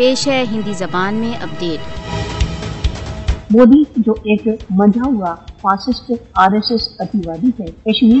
پیش ہے ہندی زبان میں اپڈیٹ۔ مودی جو ایک منجھا ہوا فاسسٹ آر ایس ایس اتیوادی ہے کشمیر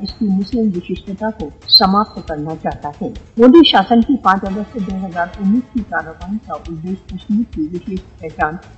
اس کی مسلم وشٹتا کو سماپت کرنا چاہتا ہے۔ مودی شاسن کی پانچ اگست دو ہزار انیس کی کارروائی کا ادیش کشمیر کی وششٹ پہچان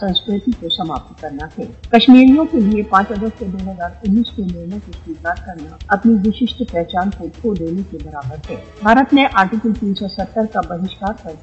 سنسکرتی کو سماپت کرنا ہے۔ کشمیریوں کے لیے پانچ اگست دو ہزار انیس کے نئے کو سویکار کرنا، اپنی وشٹ پہچان کو کھو دینے کے برابر ہے۔ بھارت نے آرٹیکل تین سو ستر کا بہشکار کر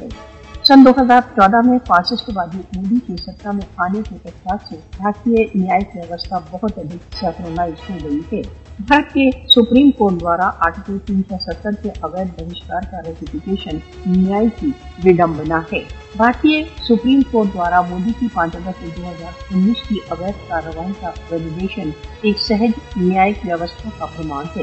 ہے۔ سن دو ہزار چودہ میں فاسسٹ وادی مودی کی سطح میں آنے کے پچھات سے بھارتی نیائک ویوستھا بہت ادھک سیکرونائز ہو گئی ہے۔ بھارت کے سپریم کورٹ دوارا آرٹیکل تین سو ستر کے اویدھ بہشکار کا ریٹیفکیشن نیائ کی وڈمبنا ہے۔ بھارتی سپریم کورٹ دوارا مودی کی پانچ اگست دو ہزار انیس کی اویدھ کارروائی کا ویلیڈیشن ایک سہج نیائک ویوستھا کا پرمان ہے۔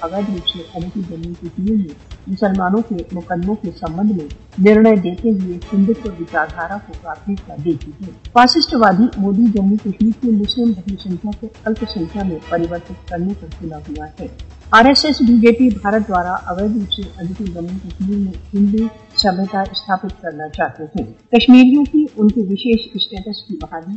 اویدھ روپ سے انکی جموں کی ٹیم میں مسلمانوں کے مقدموں کے سمبند میں نرنے دیتے ہوئے ہندوتو وچاردھارا کو پراتھمکتا دیتی ہے۔ فاسسٹ وادی مودی جموں کشمیر کی مسلم بہی سنکھیا کو الپ سنکھیا میں پریورتت کرنے پر کھلا ہوا ہے۔ R S S B J P Bharat دوارا اویدھ روپ سے انکی جموں کشمیر میں ہندو سبھیتا استھاپت کرنا چاہتے ہیں کشمیریوں کی ان کے وشیش اسٹیٹس کی بحالی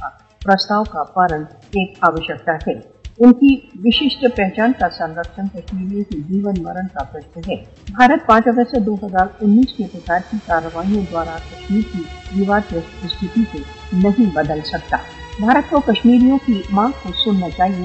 کا پرستاؤ کا پالن ایک آوشکتا ہے ان کی وششٹ پہچان کا سنرکشن کشمیریوں کے جیون مرن کا پرشن ہے بھارت پانچ اگست دو ہزار انیس کے پرکار کی کارروائیوں دوارا کشمیر کی وواد استھتی کو نہیں بدل سکتا بھارت کو کشمیریوں کی مانگ کو سننا چاہیے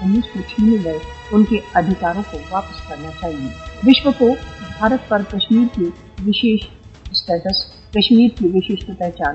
انیس کو چھینے گئے۔ ان کے ادھیکاروں کو واپس کرنا چاہیے۔ وشو کو بھارت پر کشمیر کے وشیش اسٹیٹس کشمیر کی وششٹ پہچان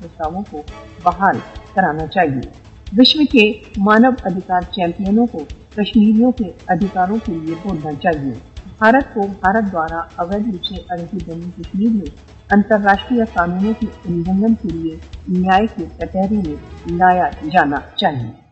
پرستاووں کو بحال کرانا چاہیے۔ وشو کے مانو ادھیکار چیمپئنوں کو کشمیریوں کے ادھیکاروں کے لیے بولنا چاہیے۔ بھارت کو بھارت دوارا اویدھ روپ سے انکی جموں کشمیر میں انترراشٹریہ قانونوں کے النگھن کے لیے نیا کے کٹہرے میں لایا جانا چاہیے۔